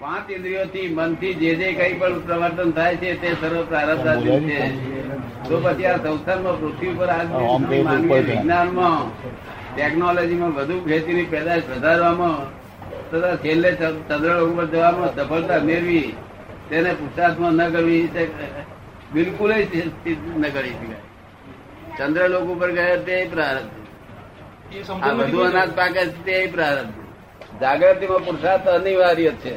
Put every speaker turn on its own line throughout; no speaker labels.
પાંચ ઇન્દ્રિયોથી મનથી જે જે કઈ પણ પ્રવર્તન થાય છે તે સર્વ પ્રારબ્ધાધીન છે. તો પછી આ સંસારમાં પૃથ્વી પર આજ
આમ કઈ કોઈ
માનવીય વિજ્ઞાનમાં ટેકનોલોજીમાં વધુ ખેતીની પેદાશ વધારવામાં તથા છેલ્લે ચંદ્ર ઉપર જવામાં સફળતા મેળવી તેને પુરુષાર્થમાં ન કરવી બિલકુલ ન કરી શકાય. ચંદ્રલોક ઉપર ગયા તે પ્રારબ્ધ. વધુ અનાજ પાકે તે પ્રારબ્ધ. જાગૃતિમાં પુરુષાર્થ અનિવાર્ય છે.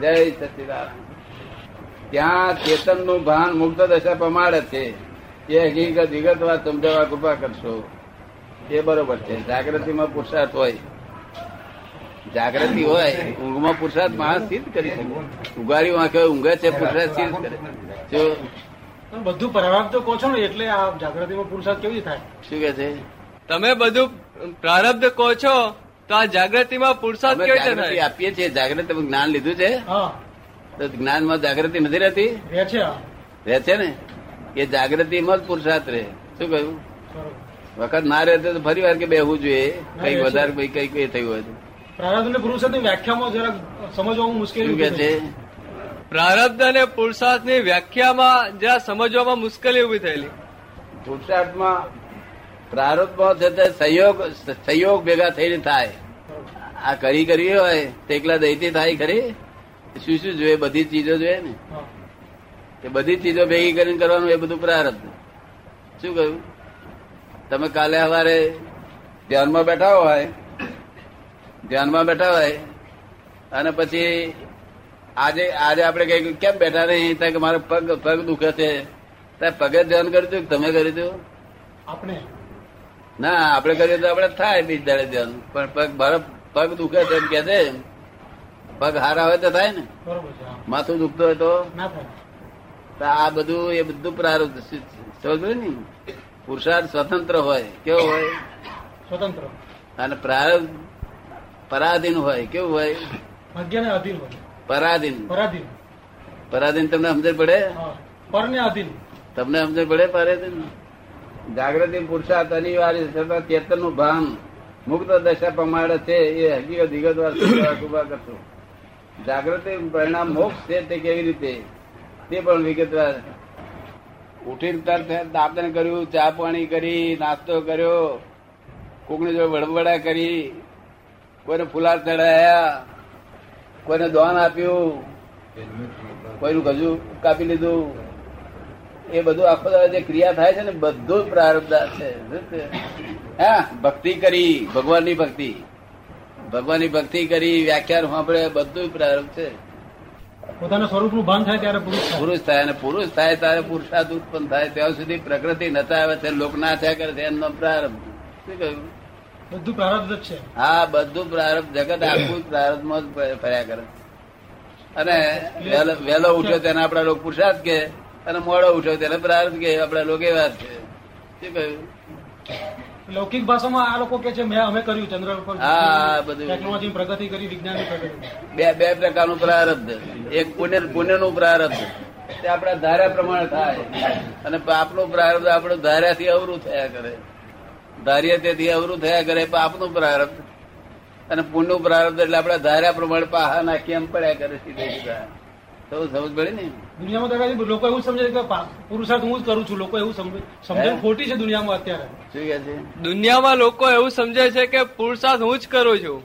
જય સચિદાન ત્યાં ચેતનનું ભાન મુક્ત દશા પ્રમાણે છે. એ હકીકત વિગતવાર સમજાવવા કૃપા કરશો. એ બરોબર છે. જાગૃતિમાં પુરુષાર્થ હોય. જાગૃતિ હોય ઊંઘમાં પુરુષાર્થ માણસ સિદ્ધ કરી શકે. ઉગાડી વાંખે ઊંઘે છે પુરુષાર્થ સિદ્ધ કરે. જો
બધું પ્રારબ્ધ કહો છો ને એટલે આ જાગૃતિમાં પુરુષાર્થ કેવી થાય?
શું કે છે?
તમે બધું પ્રારબ્ધ કહો છો તો આ જાગૃતિમાં પુરુષાર્થ કેવી રીતે થાય?
આપીએ છીએ. જાગૃતિ જ્ઞાન લીધું છે?
હા.
તો જ્ઞાનમાં જાગૃતિ નથી રહેતી?
રહે છે.
રહે છે ને? એ જાગૃતિમાં જ પુરુષાર્થ રહે. શું કહ્યું? વખત ના રહેતો તો ફરી વાર કે બેહવું જોઈએ.
છે.
વધારે કઈ કઈ કઈ થયું હોય.
પ્રારબ્ધ અને પુરુષાર્થની વ્યાખ્યામાં જરા સમજવામાં મુશ્કેલી
શું કે છે?
પ્રારબ્ધ અને પુરુષાર્થની વ્યાખ્યામાં જરા સમજવામાં મુશ્કેલી ઊભી થયેલી.
પુરુષાર્થમાં પ્રારબ્ધમાં છે તે સંયોગ સંયોગ ભેગા થઈને થાય. આ કરી કરવી હોય તો એકલા દહીથી થાય ખરી? શું શું જોઈએ? બધી ચીજો જોઈએ ને. એ બધી ચીજો ભેગી કરીને કરવાનું એ બધું પ્રારબ્ધ શું કહ્યું? તમે કાલે સવારે ધ્યાનમાં બેઠા હોય ધ્યાનમાં બેઠા હોય અને પછી આજે આજે આપણે કઈ કેમ બેઠા નહીં? ત્યાં કે મારો પગ પગ દુખે છે. ત્યાં પગે ધ્યાન કર્યું તમે કર્યું હતું
આપણે
ના આપણે કરીએ તો આપણે થાય બીજ દાડે ધ્યાન પણ પગ મારો પગ દુખે છે એમ કે છે. પગ હારા હોય તો થાય ને. માથું દુખતું હોય તો? આ બધું એ બધું પ્રારૂપ. સમજ ને? પુરુષાર્થ સ્વતંત્ર હોય કેવો હોય?
સ્વતંત્ર.
અને પ્રારંભ પરાધીન હોય કેવું હોય?
ભાગ્યને અધીન હોય.
પરાધીન.
પરાધીન.
પરાધીન તમને સમજ પડે? તમને સમજ પડે પરાધીન? જાગૃતિ પુરુષાર્થ અનિવાર્ય થતા ચેતનનું ભાન મુક્ત દશા પ્રમાણે છે એ હકીકત વિગતવાર કૃપા કરશો જાગૃતિ પરિણામ મોક્ષ છે તે કેવી રીતે? તે પણ વિગતવાર. ઉઠીને તરત દાંતણ કર્યું, ચા પાણી કરી, નાસ્તો કર્યો, કોકની જોડે વડવડા કરી, કોઈને ફુલાર ચડાયા, કોઈને દોન આપ્યું, કોઈનું ગજુ કાપી લીધું એ બધું આખો દાડો જે ક્રિયા થાય છે ને બધું જ છે? હા ભક્તિ કરી ભગવાનની ભક્તિ. ભગવાનની ભક્તિ કરી વ્યાખ્યાન સાંભળે બધું પ્રારંભ છે.
પોતાના સ્વરૂપનું ભાન થાય ત્યારે પુરુષ
પુરુષ થાય અને પુરુષ થાય ત્યારે પુરુષાર્થ ઉત્પન્ન થાય. ત્યાં સુધી પ્રકૃતિ નતા આવે છે લોક થયા કરે છે એમનો પ્રારંભ. શું કહ્યું?
બધું પ્રારબ્ધ છે.
હા બધું પ્રારબ્ધ જગત આખું પ્રારબ્ધમાં જ ફર્યા કરે. અને વહેલો ઉઠ્યો તેને આપણા લોકો પુરુષાર્થ કે અને મોડો ઉઠ્યો તેને પ્રારબ્ધ કે આપડે લોકો વાત છે. શું કહ્યું?
લૌકિક ભાષામાં આ લોકો કે છે મેં અમે કર્યું ચંદ્ર ઉપર
હા, બધું.
ટેકનોલોજી પ્રગતિ કરી વિજ્ઞાન
બે બે પ્રકારનું પ્રારબ્ધ. એક પુણ્ય પુણ્યનું પ્રારબ્ધ. તે આપણા ધાર્યા પ્રમાણે થાય. અને પાપનું પ્રારબ્ધ આપણું ધાર્યાથી અવરું થયા કરે. ધાર્ય તેથી અવરું થયા કરે પાપનું પ્રારબ્ધ. અને પુણ્યનું પ્રારબ્ધ એટલે આપણા ધાર્યા પ્રમાણે પાહા નાખી એમ પડ્યા કરે સીધે સીધા. તો સમજ પડે ને.
દુનિયામાં દાદાજી લોકો એવું સમજે કે પુરુષાર્થ હું જ કરું છું લોકો એવું સમજે સમજણ ખોટી છે દુનિયામાં અત્યારે.
શું કે છે?
દુનિયામાં લોકો એવું સમજે છે કે પુરુષાર્થ હું જ કરું છું.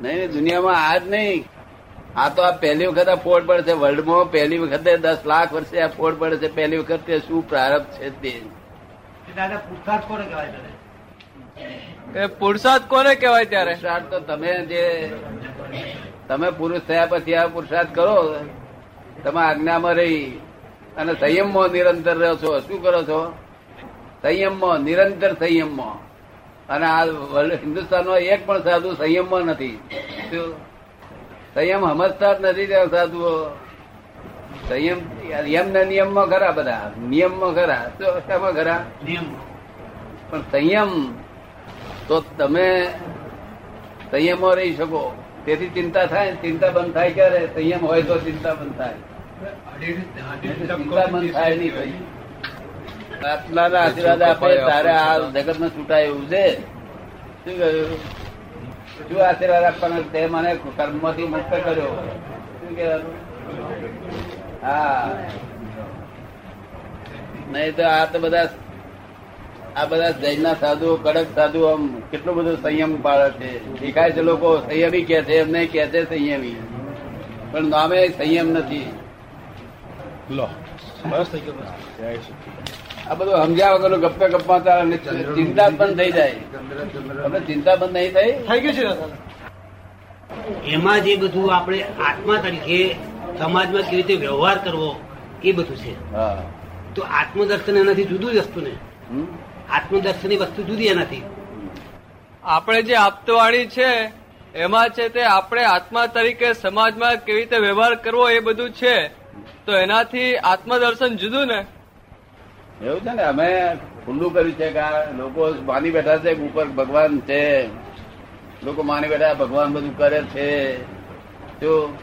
નહીં દુનિયામાં આ જ નહીં. આ તો આ પહેલી વખત આ ફોડ પડે છે. વર્લ્ડમાં પહેલી વખતે દસ લાખ વર્ષે આ ફોડ પડે છે. પહેલી વખતે શું પ્રારંભ છે તે?
એ પુરુષાર્થ કોને કહેવાય ત્યારે?
પુરુષાર્થ તો તમે જે તમે પુરુષ થયા પછી આ પુરુષાર્થ કરો. તમે આજ્ઞામાં રહી અને સંયમમાં નિરંતર રહો છો. શું કરો છો? સંયમમાં નિરંતર સંયમમાં. અને આ વર્લ્ડ હિન્દુસ્તાનમાં એક પણ સાધુ સંયમમાં નથી. શું? સંયમ સમજતા જ નથી ત્યાં સાધુઓ. સંયમ યમ ને નિયમમાં ખરા બધા. નિયમમાં ખરા. શામાં ખરા? પણ સંયમ તો તમે સંયમમાં રહી શકો. તેથી ચિંતા થાય, ચિંતા બંધ થાય ક્યારે? સંયમ હોય તો ચિંતા બંધ થાય. બંધ થાય નહીં આત્માના આશીર્વાદ આપે, તારે આ જગતમાં છૂટાય એવું છે. શું કહ્યું? શું આશીર્વાદ આપવાનો તે મને કર્મથી મુક્ત કર્યો. શું કહેવાનું? હા. નહીં તો આ તો બધા આ બધા જૈનના સાધુઓ કડક સાધુ આમ કેટલો બધો સંયમ પાળે છે. દેખાય છે લોકો સંયમી કે છે એમને કે છે સંયમી. પણ નામે સંયમ નથી.
લો. બસ થઈ ગયો
આ બધું સમજ્યા વગરનું ગપ્પે ગપ્પા ચાલે અને ચિંતા પણ થઈ જાય. આપણે ચિંતા પણ નહીં થઈ.
થઈ ગયું છે
એમાં જે બધું આપણે આત્મા તરીકે સમાજમાં કેવી રીતે વ્યવહાર કરવો એ બધું છે.
હા.
તો આત્મદર્શન એનાથી જુદું જ વસ્તુ ને.
હમ?
આત્મદર્શનની વસ્તુ જુદી એનાથી.
આપણે જે આપતવાણી છે એમાં છે તે આપણે આત્મા તરીકે સમાજમાં કેવી રીતે વ્યવહાર કરવો એ બધું છે. તો એનાથી આત્મદર્શન જુદું ને?
એવું છે ને અમે ખુલ્લું કર્યું છે કે આ લોકો માની બેઠા છે ઉપર ભગવાન છે. લોકો માની બેઠા ભગવાન બધું કરે છે. જો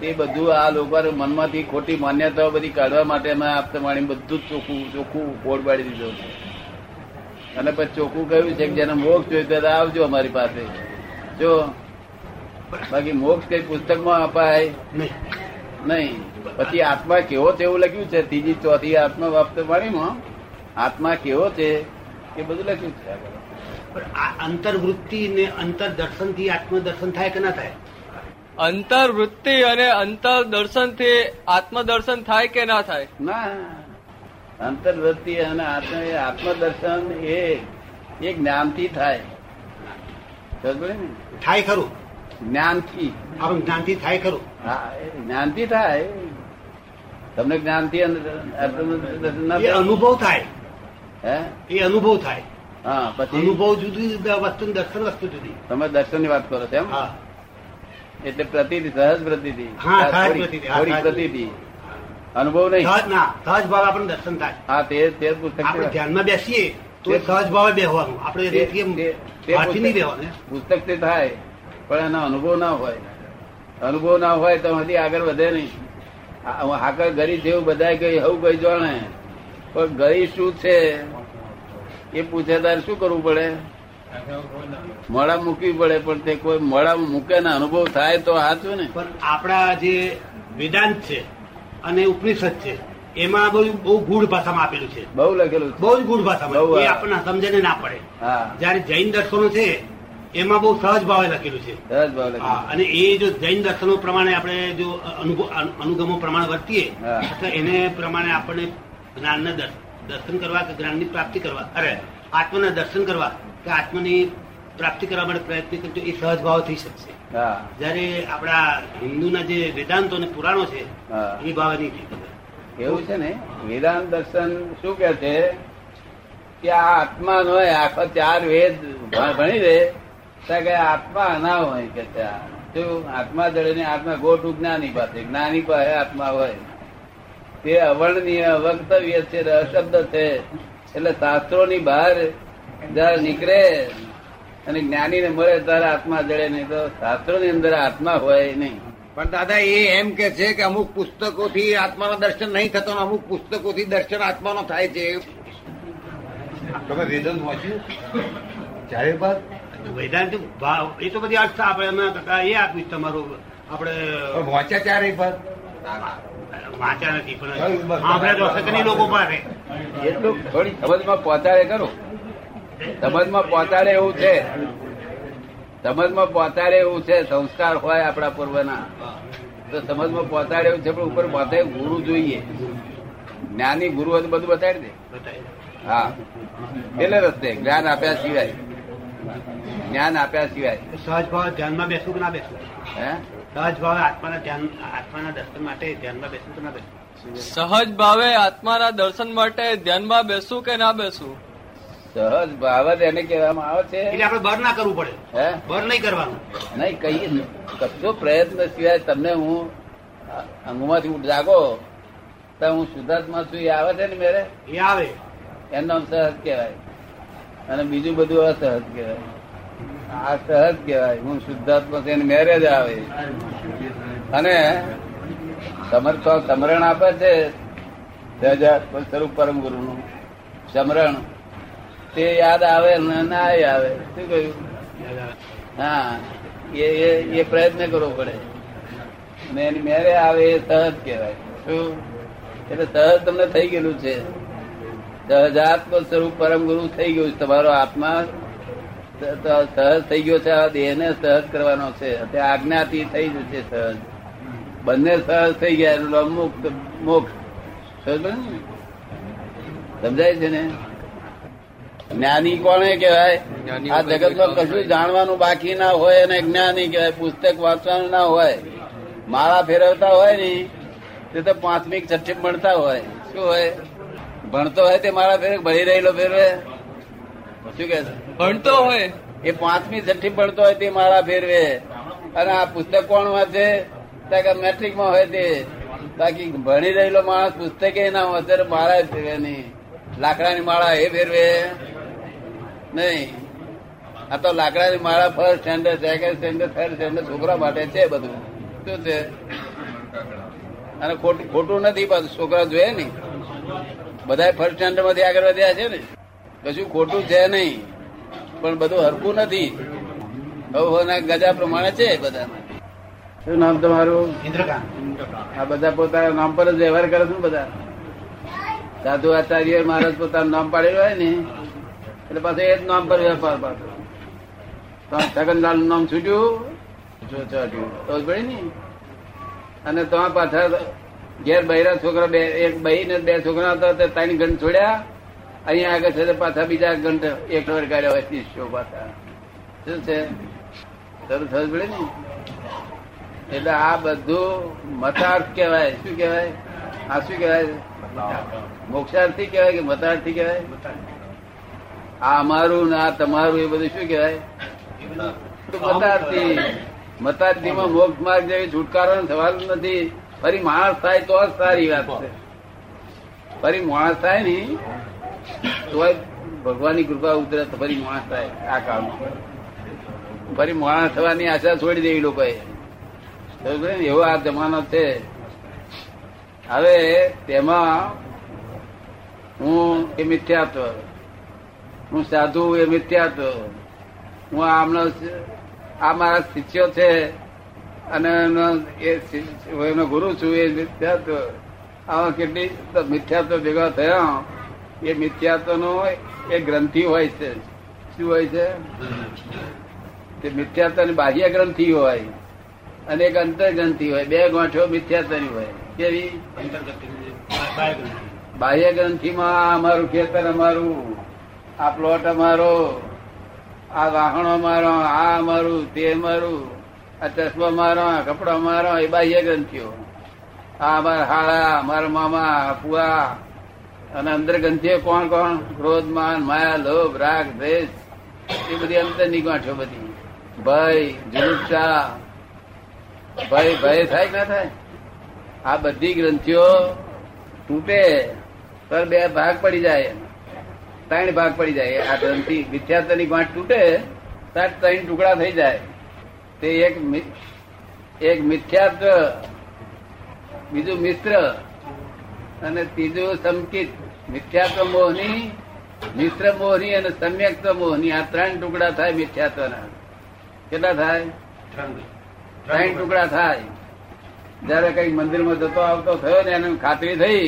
તે બધું આ લોકો મનમાંથી ખોટી માન્યતાઓ બધી કાઢવા માટે અમે આપતા માણી બધું જ ચોખ્ખું ચોખ્ખું કોડ પાડી દીધો છે. અને પછી ચોખ્ખું કહ્યું છે કે જેને મોક્ષ જોઈતો આવજો અમારી પાસે. જો બાકી મોક્ષ કઈ પુસ્તકમાં અપાય?
નહીં.
નહીં. પછી આત્મા કેવો છે એવું લખ્યું છે? ત્રીજી ચોથી આત્મા વાપ્ત વાણીમાં. આત્મા કેવો છે એ બધું લખ્યું છે.
પણ આ અંતર્વૃત્તિ ને અંતરદર્શનથી આત્મદર્શન થાય કે ના થાય?
અંતર્વૃત્તિ અને અંતર દર્શનથી આત્મદર્શન થાય કે ના થાય?
ના. અંતર્વૃત્તિ અને આત્મ આત્મદર્શન એ એ જ્ઞાનથી થાય. ને?
થાય ખરું.
જ્ઞાનથી.
આપણું જ્ઞાનથી થાય ખરું.
હા જ્ઞાનથી થાય. તમને જ્ઞાનથી?
અનુભવ થાય.
હે?
એ અનુભવ થાય.
હા પછી?
અનુભવ જુદી વસ્તુ દર્શન વસ્તુ જુદી.
તમે દર્શનની વાત કરો છો એમ?
હા.
એટલે પ્રતિ સહજ
પ્રતિ
થોડી-
પ્રતીતિ,
અનુભવ નહીં.
સહજ ના સહજ ભાવ આપણને દર્શન થાય.
હા તે તે પુસ્તક
આપણે ધ્યાનમાં બેસીએ તો સહજ ભાવે બેહવાનું. આપણે નહીં બેહવાનું.
પુસ્તક તે થાય પણ એનો અનુભવ ના હોય. અનુભવ ના હોય તો હજી આગળ વધે નહીં. આગળ ગરી જેવું બધા ગઈ હવું ગઈ જાણે. પણ ગઈ શું છે? એ પૂછે તારે શું કરવું પડે? મોડા મૂકવી પડે પણ તે કોઈ મોડા મૂકે ને અનુભવ થાય તો સાચું ને?
પણ આપણા જે વેદાંત છે અને ઉપનિષદ છે. એમાં બહુ બહુ ગૂઢ ભાષામાં આપેલું છે.
બહુ લખેલું છે.
બહુ જ ગૂઢ ભાષામાં એ. આપણને સમજને ના પડે. જયારે જૈન દર્શનો છે એમાં બહુ સહજ ભાવે લખેલું છે.
સહજ ભાવે
અને એ જો જૈન દર્શનો પ્રમાણે આપણે જો અનુગમો પ્રમાણે વર્તીએ તો એને પ્રમાણે આપણને જ્ઞાનના દર- દર્શન કરવા કે જ્ઞાનની પ્રાપ્તિ કરવા. અરે આત્માના દર્શન કરવા કે આત્માની પ્રાપ્તિ કરવા માટે પ્રયત્ન કરજો એ સહજ ભાવ થઈ શકશે. જયારે આપણા હિન્દુના જે વેદાંતો અને પુરાણો છે એ ભાવે નહીં થઈ શકે.
એવું છે ને? વેદાંત દર્શન શું કે છે? કે આ આત્મા નો આખો ચાર વેદ ભણી દે કે આત્મા ના હોય કે શું આત્મા જડે ને આત્મા ગોઠું જ્ઞાની પાસે. જ્ઞાની પાસે આત્મા હોય. તે અવર્ણનીય વક્તવ્ય છે શબ્દ છે. એટલે શાસ્ત્રો ની બહાર જયારે નીકળે. અને જ્ઞાની ને મળે ત્યારે આત્મા જડે નહીં તો શાસ્ત્રો ની અંદર આત્મા હોય નહીં.
પણ દાદા એ એમ કે છે કે અમુક પુસ્તકો થી આત્માનું દર્શન નહીં થતો અમુક અમુક પુસ્તકોથી દર્શન આત્માનો થાય છે.
તમે વેદાંત વાંચ્યું? ચારે બાદ
વેદાંત ભાવ એ તો બધી અર્થ આપણે એમાં કાકા એ આપીશ તમારું. આપણે
વાંચ્યા ચારે બાદ
વાંચ્યા નથી પણ આપણે તો લોકો પાસે.
એટલું થોડી સમજમાં પહોંચાડે કરો સમજમાં પહોંચાડે એવું છે. સમજમાં પહોંચાડે એવું છે. સંસ્કાર હોય આપણા પૂર્વના. તો સમજમાં પહોંચાડે એવું છે પણ ઉપર પહોંચે ગુરુ જોઈએ. જ્ઞાની ગુરુ બધું બતાડી દે. હા. એટલે રસ્તે જ્ઞાન આપ્યા સિવાય. જ્ઞાન આપ્યા સિવાય.
સહજ ભાવ ધ્યાનમાં બેસવું કે ના બેસવું?
હે?
સહજ ભાવે આત્માના ધ્યાન આત્માના દર્શન માટે ધ્યાનમાં બેસવું કે ના બેસવું?
સહજ ભાવે આત્માના દર્શન માટે ધ્યાનમાં બેસવું કે ના બેસવું?
સહજ ભાવ જ એને કહેવામાં આવે છે.
એટલે આપણે બર ના કરવું પડે.
હે?
બર નહીં કરવાનું.
નહીં કઈ કશો પ્રયત્ન સિવાય તમને હું ઊંઘમાંથી જાગો તો હું શુદ્ધાત્મા છું એ આવે છે ને મેરે?
એ આવે.
એનું નામ સહજ કહેવાય. અને બીજું બધું અસહજ કહેવાય. આ સહજ કહેવાય. હું શુદ્ધાત્મા છું એને મેરે જ આવે. અને સમર્થ સમરણ આપે છે. સહજ સ્વરૂપ પરમ ગુરુનું સમરણ. તે યાદ આવે, ને આવે. શું કહ્યું? હા, એ એ પ્રયત્ન કરવો પડે. અને એની મેરે આવે એ સહજ કહેવાય. શું? એટલે સહજ તમને થઈ ગયેલું છે. સહજાત્મ સ્વરૂપ પરમ ગુરુ થઈ ગયું છે. તમારો આત્મા સહજ થઈ ગયો છે. આ દેહને સહજ કરવાનો છે. અત્યારે આજ્ઞાથી થઈ જશે સહજ બંને સહજ થઈ ગયા મુક્ત, મોક્ષ? સમજાય છે ને? જ્ઞાની કોને કહેવાય? આ જગતમાં કશું જાણવાનું બાકી ના હોય અને જ્ઞાની કહેવાય. પુસ્તક વાંચવાનું ના હોય. માળા ફેરવતા હોય ને તે તો પાંચમી છઠ્ઠી ભણતા હોય. શું હોય? ભણતો હોય તે માળા ફેરવે? ભણી રહેલો ફેરવે? શું કે
ભણતો હોય.
એ પાંચમી છઠ્ઠી ભણતો હોય તે માળા ફેરવે. અને આ પુસ્તક કોણ વાંચે? ત્યાં મેટ્રિકમાં હોય તે. બાકી ભણી રહેલો માણસ પુસ્તકે ના વાંચે માળા ફેરવે નહીં. લાકડાની માળા એ ફેરવે. નહીં. આ તો લાકડાની માળા first standard second standard third standard છોકરા માટે છે બધું. શું છે? અને ખોટું ખોટું નથી પાછું છોકરા જોઈએ ને. બધા ફર્સ્ટ સ્ટેન્ડર્ડમાંથી આગળ વધ્યા છે ને. કશું ખોટું છે નહીં. પણ બધું હરકું નથી. હવના ગજા પ્રમાણે છે બધા શું નામ તમારું?
ઇન્દ્રકાંત.
આ બધા પોતાના નામ પર જ વ્યવહાર કરે છે બધા? સાધુ આચાર્ય મહારાજ પોતાનું નામ પાડેલું હોય ને. એટલે પાછું એ જ નામ પર વેપાર પાછો. છગનલાલનું નામ છૂટ્યું? તો પડી ને? અને તો પાછા ઘેર બૈરા છોકરા બે એક બહી ને બે છોકરા હતા તે ત્રણ ગંઠ છોડ્યા. અહીંયા આગળ છે પાછા બીજા ઘંટ એક વાર કાઢ્યા હોય શિષ્યો પાછા. શું છે? શરૂ થયું પડે ને? એટલે આ બધું મતાર્થ કહેવાય. શું કહેવાય? આ શું કહેવાય? મોક્ષાર્થી કહેવાય કે મતાર્થી કહેવાય? આ અમારું ને આ તમારું એ બધું શું કહેવાય? મતાર્થી મતાર્થીમાં મોક્ષ માર્ગ જેવી છુટકારો સવાલ નથી. ફરી માણસ થાય તો જ સારી વાત છે. ફરી માણસ થાય ને તો ભગવાનની કૃપા ઉતરે તો ફરી માણસ થાય આ કામ ફરી માણસ થવાની આશા છોડી દેવી લોકોએ? એવો આ જમાનો છે. હવે તેમાં હું એ મિથ્યાત્વ હું સાધુ એ મિથ્યા તો હું આમનો આ મારા શિષ્યો છે અને એનો એ હું એનો ગુરુ છું એ મિથ્યા તો આમાં કેટલી તો મિથ્યાત્વ ભેગા થયા. એ મિથ્યાત્વનો એ ગ્રંથિ હોય છે. શું હોય છે? તે મિથ્યાત્વની બાહ્ય ગ્રંથિ હોય અને એક અંતર ગ્રંથિ હોય. બે ગોઠો મિથ્યાત્વની હોય. કેવી? બાહ્ય ગ્રંથિમાં અમારું ખેતર અમારું. આ પ્લોટ અમારો, આ વાહણો મારો, આ અમારું તે અમારું આ ચશ્મા મારો, આ કપડો મારો, એ બાહ્ય ગ્રંથિઓ. આ અમારા હાળા અમારા મામા ફુઆ અને અંદર ગ્રંથિઓ કોણ કોણ? ક્રોધ માન માયા, લોભ, રાગ, દ્વેષ, એ બધી અંદરની ગાંઠો બધી. ભય, જુલુપસા. ભય ભય થાય કે ના થાય? આ બધી ગ્રંથિઓ તૂટે, પર બે ભાગ પડી જાય. ત્રણ ભાગ પડી જાય. આ ગ્રંથિ મિથ્યાત્વની ગાંઠ તૂટે ત્યારે ત્રણ ટુકડા થઈ જાય. તે એક એક મિથ્યાત્વ બીજું મિત્ર અને ત્રીજું સંકિત મિથ્યાત્વ મોહની, મિત્ર મોહની અને સમ્યક્ત મોહની. આ ત્રણ ટુકડા થાય મિથ્યાત્વના કેટલા થાય? ત્રણ ટુકડા થાય. જયારે કઈ મંદિરમાં જતો આવતો થયો ને એને ખાતરી થઈ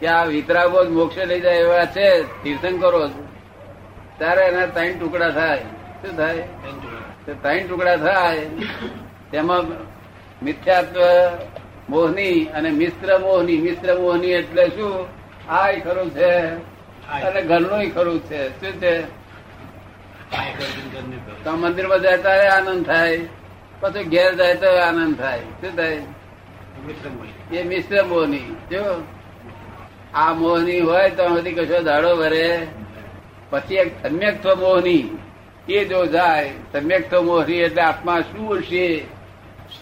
કે આ વિતરાગો જ મોક્ષે લઈ જાય એવા છે તીર્થંકરો ત્યારે એના ત્રણ ટુકડા થાય. શું થાય? ત્રણ ટુકડા થાય. તેમાં મિથ્યાત્વ મોહની અને મિશ્ર મોહની. મિશ્ર મોહની એટલે શું? આ ખરું છે. અને ઘરનું ખરું છે. શું છે? તો મંદિરમાં જાય ત્યારે આનંદ થાય. પછી ઘેર જાય તો આનંદ થાય. શું થાય? એ મિશ્ર મોહની. જો આ મોહની હોય તો સુધી કશો દાડો ભરે. પછી એક સમ્યક્ત્વ મોહની એ જો જાય સમ્યક્ત્વ મોહની એટલે આત્મા શું હશે?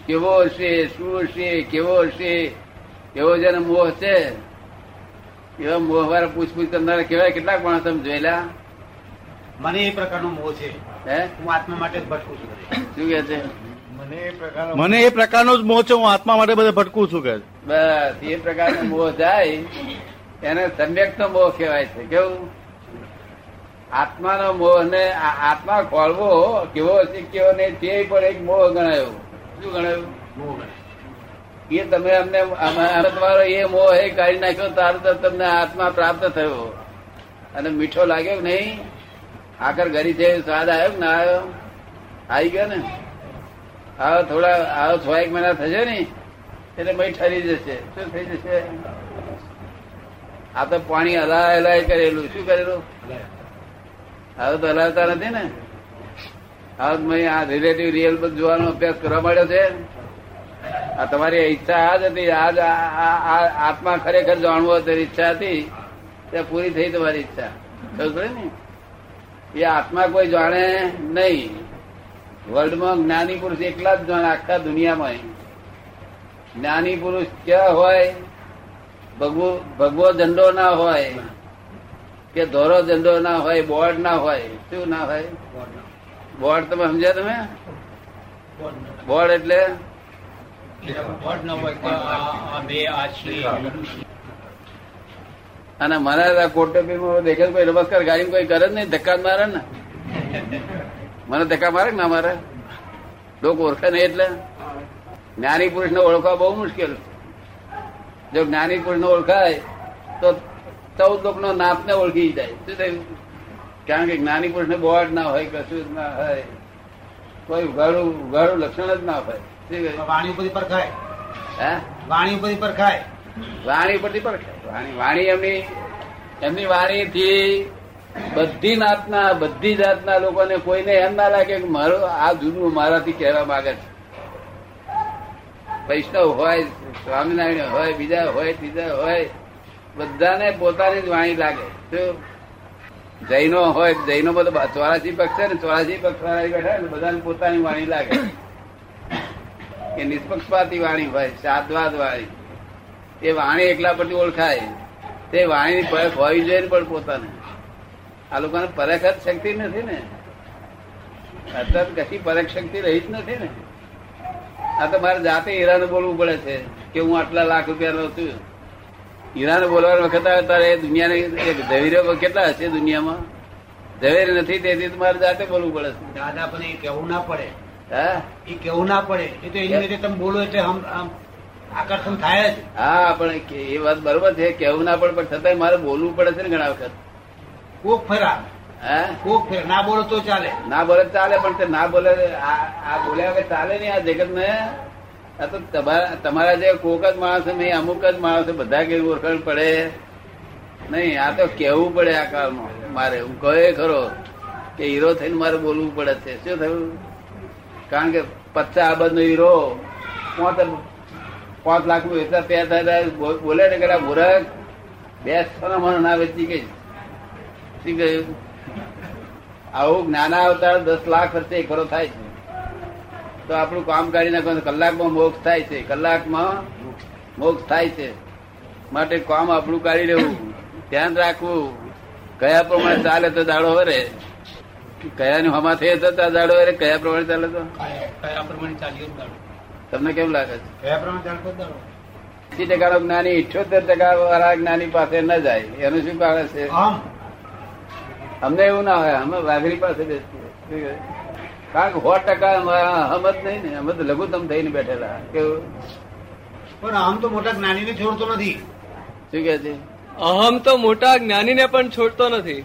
કેવો હશે? શું હશે? કેવો હશે? એવો જેને મોહ છે. એવા મોહ વાળા પૂછપૂછ કરનારા કેવાય કેટલાક માણસ તમે જોયેલા?
મને એ પ્રકારનો મોહ છે.
હે?
હું આત્મા માટે જ ભટકું છું
શું કે છે?
મને એ પ્રકારનો જ મોહ છે હું આત્મા માટે બધે ભટકું છું કે
બસ એ પ્રકારનો મોહ જાય. એને સમ્યક્ત મોહ કહેવાય છે. કેવું? આત્માનો મોહ ને આત્મા ખોલવો કેવો હશે કેવો નહીં તે પણ એક મોહ ગણાયો. શું ગણાયું?
મોહ
એ તમે અમને અમે- અમે તમારો એ મોહ એ કાઢી નાખ્યો તારું તો તમને આત્મા પ્રાપ્ત થયો. અને મીઠો લાગ્યો નહીં? આખર ઘરી છે સ્વાદ આવ્યો કે ના આવ્યો? આવી ગયો ને? આવો થોડા આવો છ એક મહિના થશે ને? એટલે મય ઠરી જશે. શું થઈ જશે? આ તો પાણી હલાય હલાય કરેલું. શું કરેલું? હવે તો હલાવતા નથી ને. હવે આ રિલેટિવ રિયલ બધું જોવાનો અભ્યાસ કરવા માંડ્યો છે. આ તમારી ઈચ્છા આ જ હતી. આ- આત્મા ખરેખર જાણવો તેની ઈચ્છા હતી. તે પૂરી થઈ તમારી ઈચ્છા. ને? એ આત્મા કોઈ જાણે નહીં. વર્લ્ડમાં જ્ઞાની પુરુષ એકલા જ જાણે આખા દુનિયામાં. જ્ઞાની પુરુષ ક્યાં હોય? ભગવો ભગવો ઝંડો ના હોય કે ધોરો ઝંડો ના હોય બોર્ડ ના હોય શું ના હોય? બોર્ડ તમે સમજ્યા તમે? બોર્ડ એટલે? અને મને કોટપીમાં દેખે કોઈ નમસ્કાર ગાડી કોઈ કરે જ નહીં ધક્કા મારે ને. મને ધક્કા મારે ના મારે? લોકો ઓળખે નહીં એટલે? જ્ઞાની પુરુષ ને ઓળખવા બહુ મુશ્કેલ. જો જ્ઞાની પુરુષ નો ઓળખાય તો ચૌદ લોક નો નાપ ને ઓળખી જાય. શું થયું? કારણ કે જ્ઞાની પુરુષ ને બોર્ડ ના હોય કશું જ ના હોય. કોઈ ઉઘાડું ઉઘાડું લક્ષણ જ ના હોય?
વાણી ઉપરથી પરખાય.
હે?
વાણી ઉપરથી પરખાય.
વાણી પરથી પરખાય. વાણી વાણી એમની એમની વાણીથી બધી નાતના બધી જાતના લોકોને કોઈને એમ ના લાગે કે મારું આ જૂનું મારાથી કહેવા માંગે છે. વૈષ્ણવ હોય, સ્વામિનારાયણ હોય, બીજા હોય, ત્રીજા હોય, બધાને પોતાની જ વાણી લાગે. શું? જૈનો હોય, જૈનો બધો ચોરાસી પક્ષ છે ને ચોરાસી પક્ષ વાળા બેઠા ને, બધાને પોતાની વાણી લાગે. એ નિષ્પક્ષપાતી વાણી હોય સાદવાદ વાણી એ વાણી એકલા પરથી ઓળખાય. તે વાણીની પરખ હોવી જોઈએ ને પણ પોતાને. આ લોકોને પરખ જ શક્તિ નથી ને. અત્યારે કશી પરખ શક્તિ રહી જ નથી ને. આ તો મારે જાતે હીરાને બોલવું પડે છે કે હું આટલા લાખ રૂપિયા નો છું. હીરાને બોલવા વખત આવે ત્યારે દુનિયાને એક ઝવેરીઓ કેટલા હશે દુનિયામાં? ધવેરી નથી તેથી મારે જાતે બોલવું પડે છે.
દાદા પણ એ કેવું ના પડે.
હા?
એ કેવું ના પડે. એ તો એની રીતે તમે બોલો એટલે આમ આકર્ષણ થાય જ.
હા પણ એ વાત બરોબર છે કેવું ના પડે પણ છતાંય મારે બોલવું પડે છે ને ઘણા વખત.
કોક ફેર ના બોલો તો ચાલે.
ના બોલે ચાલે પણ તે ના બોલે આ આ બોલ્યા વગર ચાલે નહીં આ જગત ને આ તો તમારા તમારા જે કોક જ માણસ નહીં અમુક જ માણસ બધા કે ઓળખાણ પડે. નહીં આ તો કેવું પડે આ કાળમાં મારે હું કહે ખરો કે હીરો થઈને મારે બોલવું પડે છે. શું થયું? કારણ કે પચાસ અબજ નો હીરો પાંચ પાંચ લાખનું વેચા તૈયાર થાય બોલે ને કે મૂરખ બે સોના મને ના વેચી ગઈ. શું કહ્યું? આવું જ્ઞાના અવતાર દસ લાખ વર્ષે એક ભરો થાય છે. તો આપણું કામ કાઢી નાખવાનું કલાકમાં મોક્ષ થાય છે. કલાકમાં મોક્ષ થાય છે. માટે કામ આપણું કાઢી લેવું ધ્યાન રાખવું. કયા પ્રમાણે ચાલે તો દાડો હરે કયાની હમા થઈ તો દાડો વરે. કયા પ્રમાણે ચાલે તો?
કયા પ્રમાણે ચાલ્યો
તમને કેમ લાગે છે?
કયા પ્રમાણે ચાલતો દાડો?
એસી ટકા નો જ્ઞાની ઇઠ્યોતેર ટકા વાળા જ્ઞાની પાસે ન જાય. એનું શું કારણ છે?
આમ.
અમને એવું ના હોય અમે વાઘરી પાસે બેસીએ. કારણ કે સો ટકા હમ જ નહીં ને અમે તો લઘુત્તમ થઈને બેઠેલા. કેવું?
પણ આમ તો મોટા જ્ઞાનીને છોડતો નથી.
શું કે છે?
અહમ તો મોટા જ્ઞાનીને પણ છોડતો નથી.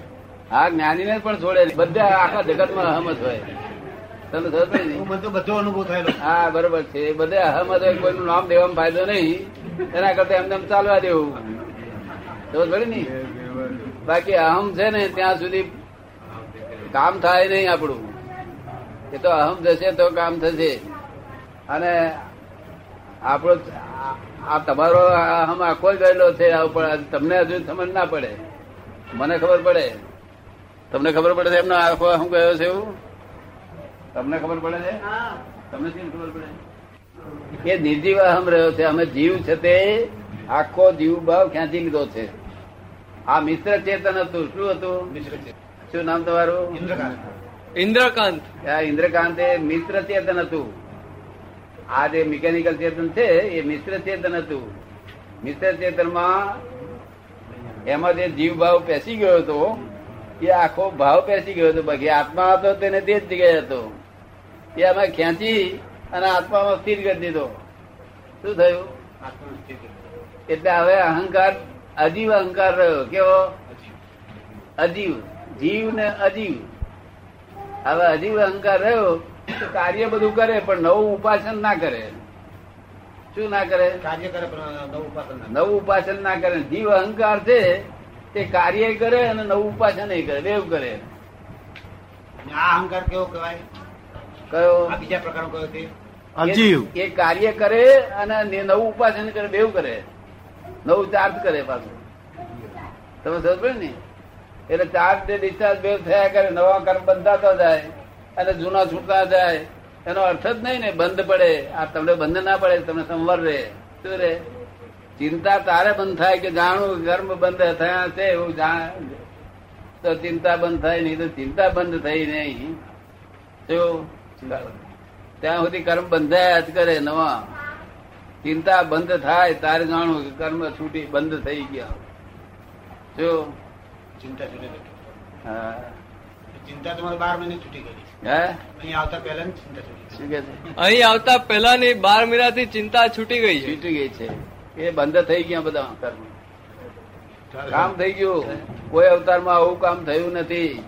આ જ્ઞાનીને પણ છોડે બધા આખા જગતમાં અહમ જ હોય. તમને ખબર પડી ને?
હું બધો બધો અનુભવ થયેલો.
હા બરોબર છે. બધે અહમ જ હોય કોઈનું નામ દેવામાં ફાયદો નહીં. એના કરતા એમને એમ ચાલવા દેવું. ખબર પડી ને? બાકી અહમ છે ને ત્યાં સુધી કામ થાય નહીં આપણું. એ તો અહમ જશે તો કામ થશે. અને આપણો આ- તમારો અહમ આખો ગયેલો છે તમને હજુ સમજ ના પડે. મને ખબર પડે. તમને ખબર પડે છે એમનો આખો અહમ ગયો છે એવું? તમને ખબર પડે છે? તમને શું ખબર પડે? એ નિર્જીવ અહમ રહ્યો છે. અમે જીવ છે તે આખો જીવ ભાવ ખેંચી લીધો છે? આ મિશ્ર ચેતન હતું. શું હતું? શું નામ તમારું?
ઇન્દ્રકાંત.
ઇન્દ્રકાંત.
આ ઇન્દ્રકાંત એ મિશ્ર ચેતન હતું. આ જે મિકેનિકલ ચેતન છે એ મિશ્ર ચેતન હતું. મિશ્ર ચેતનમાં એમાં જે જીવ ભાવ પેસી ગયો હતો એ આખો ભાવ પેસી ગયો હતો. બાકી આત્મા હતો તેને તે જ જગ્યાએ હતો. એ અમે ખેંચી અને આત્મામાં સ્થિર કરી દીધો. શું થયું? એટલે હવે અહંકાર અજીવ અહંકાર રહ્યો કેવો? અજીવ. જીવ ને અજીવ. હવે અજીવ અહંકાર રહ્યો તો કાર્ય બધું કરે પણ નવું ઉપાસન ના કરે. શું ના કરે?
કાર્ય કરે પણ નવું ઉપાસન ના
ઉપાસન ના કરે. જીવ અહંકાર છે તે કાર્ય કરે અને નવું ઉપાસન કરે બેવ કરે.
આ અહંકાર કેવો કહેવાય?
કયો?
આ બીજા પ્રકાર કયો તે?
અજીવ.
એ કાર્ય કરે અને નવું ઉપાસન કરે બેવ કરે. નવું ચાર્જ કરે પાછું. તમે સમજ ને? એટલે ચાર્જ ને ડિસ્ચાર્જ બે થયા કરે, નવા કર્મ બંધાતા જાય, અને જૂના છૂટતા જાય, એનો અર્થ જ નહીં ને, બંધ પડે. આ તમને બંધ ના પડે તમને સંવર રહે. શું રે ચિંતા તારે બંધ થાય કે જાણું કર્મ બંધ થયા છે એવું જાણ તો ચિંતા બંધ થાય નહીં તો ચિંતા બંધ થઈ નહીં. ત્યાં સુધી કર્મ બંધાયા જ કરે નવા. ચિંતા બંધ થાય તારે જાણવું કે કર્મ છૂટી બંધ થઈ ગયા. જો?
ચિંતા છૂટી ગઈ.
હા.
ચિંતા તમારે બાર મહિને છૂટી ગઈ. અહીં આવતા પહેલા ચિંતા છૂટી ગઈ.
છે?
અહીં આવતા પહેલાની બાર મહિનાથી ચિંતા છૂટી ગઈ છે.
છૂટી ગઈ છે. એ બંધ થઈ ગયા બધા કર્મ. કામ થઈ ગયું. કોઈ અવતારમાં આવું કામ થયું નથી.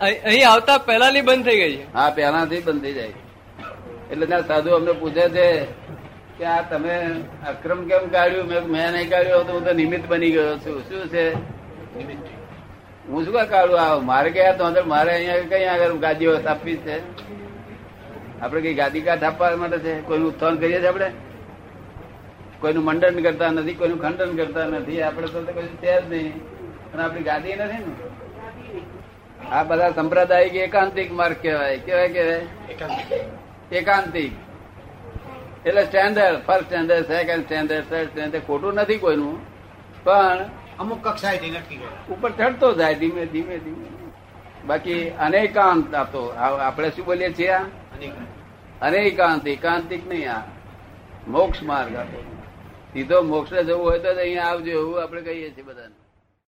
અહીં અહીં આવતા પહેલાની બંધ થઈ ગઈ છે.
હા પહેલાથી બંધ થઈ જાય. એટલે ત્યાં સાધુ અમને પૂછે છે કે આ તમે અક્રમ કેમ કાઢ્યું? મેં મેં નહીં કાઢ્યું તો હું તો નિમિત્ત બની ગયો છું. શું છે? હું શું કાઢું? આ મારે ગયા તો અંદર મારે અહીંયા કઈ આગળ ગાદીઓ સ્થાપવી છે? આપણે કઈ ગાદી કાઢ આપવા માટે છે? કોઈનું ઉત્થાન કરીએ છીએ આપણે? કોઈનું મંડન કરતા નથી કોઈનું ખંડન કરતા નથી. આપણે તો કશું છે જ નહીં. અને આપણી ગાદી નથી ને? આ બધા સંપ્રદાયિક એકાંતિક માર્ગ કહેવાય. કેવાય એકાંતિક. એકાંતિક. એટલે standard first standard second standard third standard ખોટું નથી કોઈનું. પણ
અમુક કક્ષાએ
ઉપર ચડતો જાય ધીમે ધીમે ધીમે. બાકી અનેકાંત આપતો આપણે શું બોલીએ છીએ આ?
અનેક
અનેકાંત એકાંતિક નહીં આ. મોક્ષ માર્ગ આપો. સીધો મોક્ષ જવું હોય તો અહીંયા આવજો એવું આપણે કહીએ છીએ બધાને.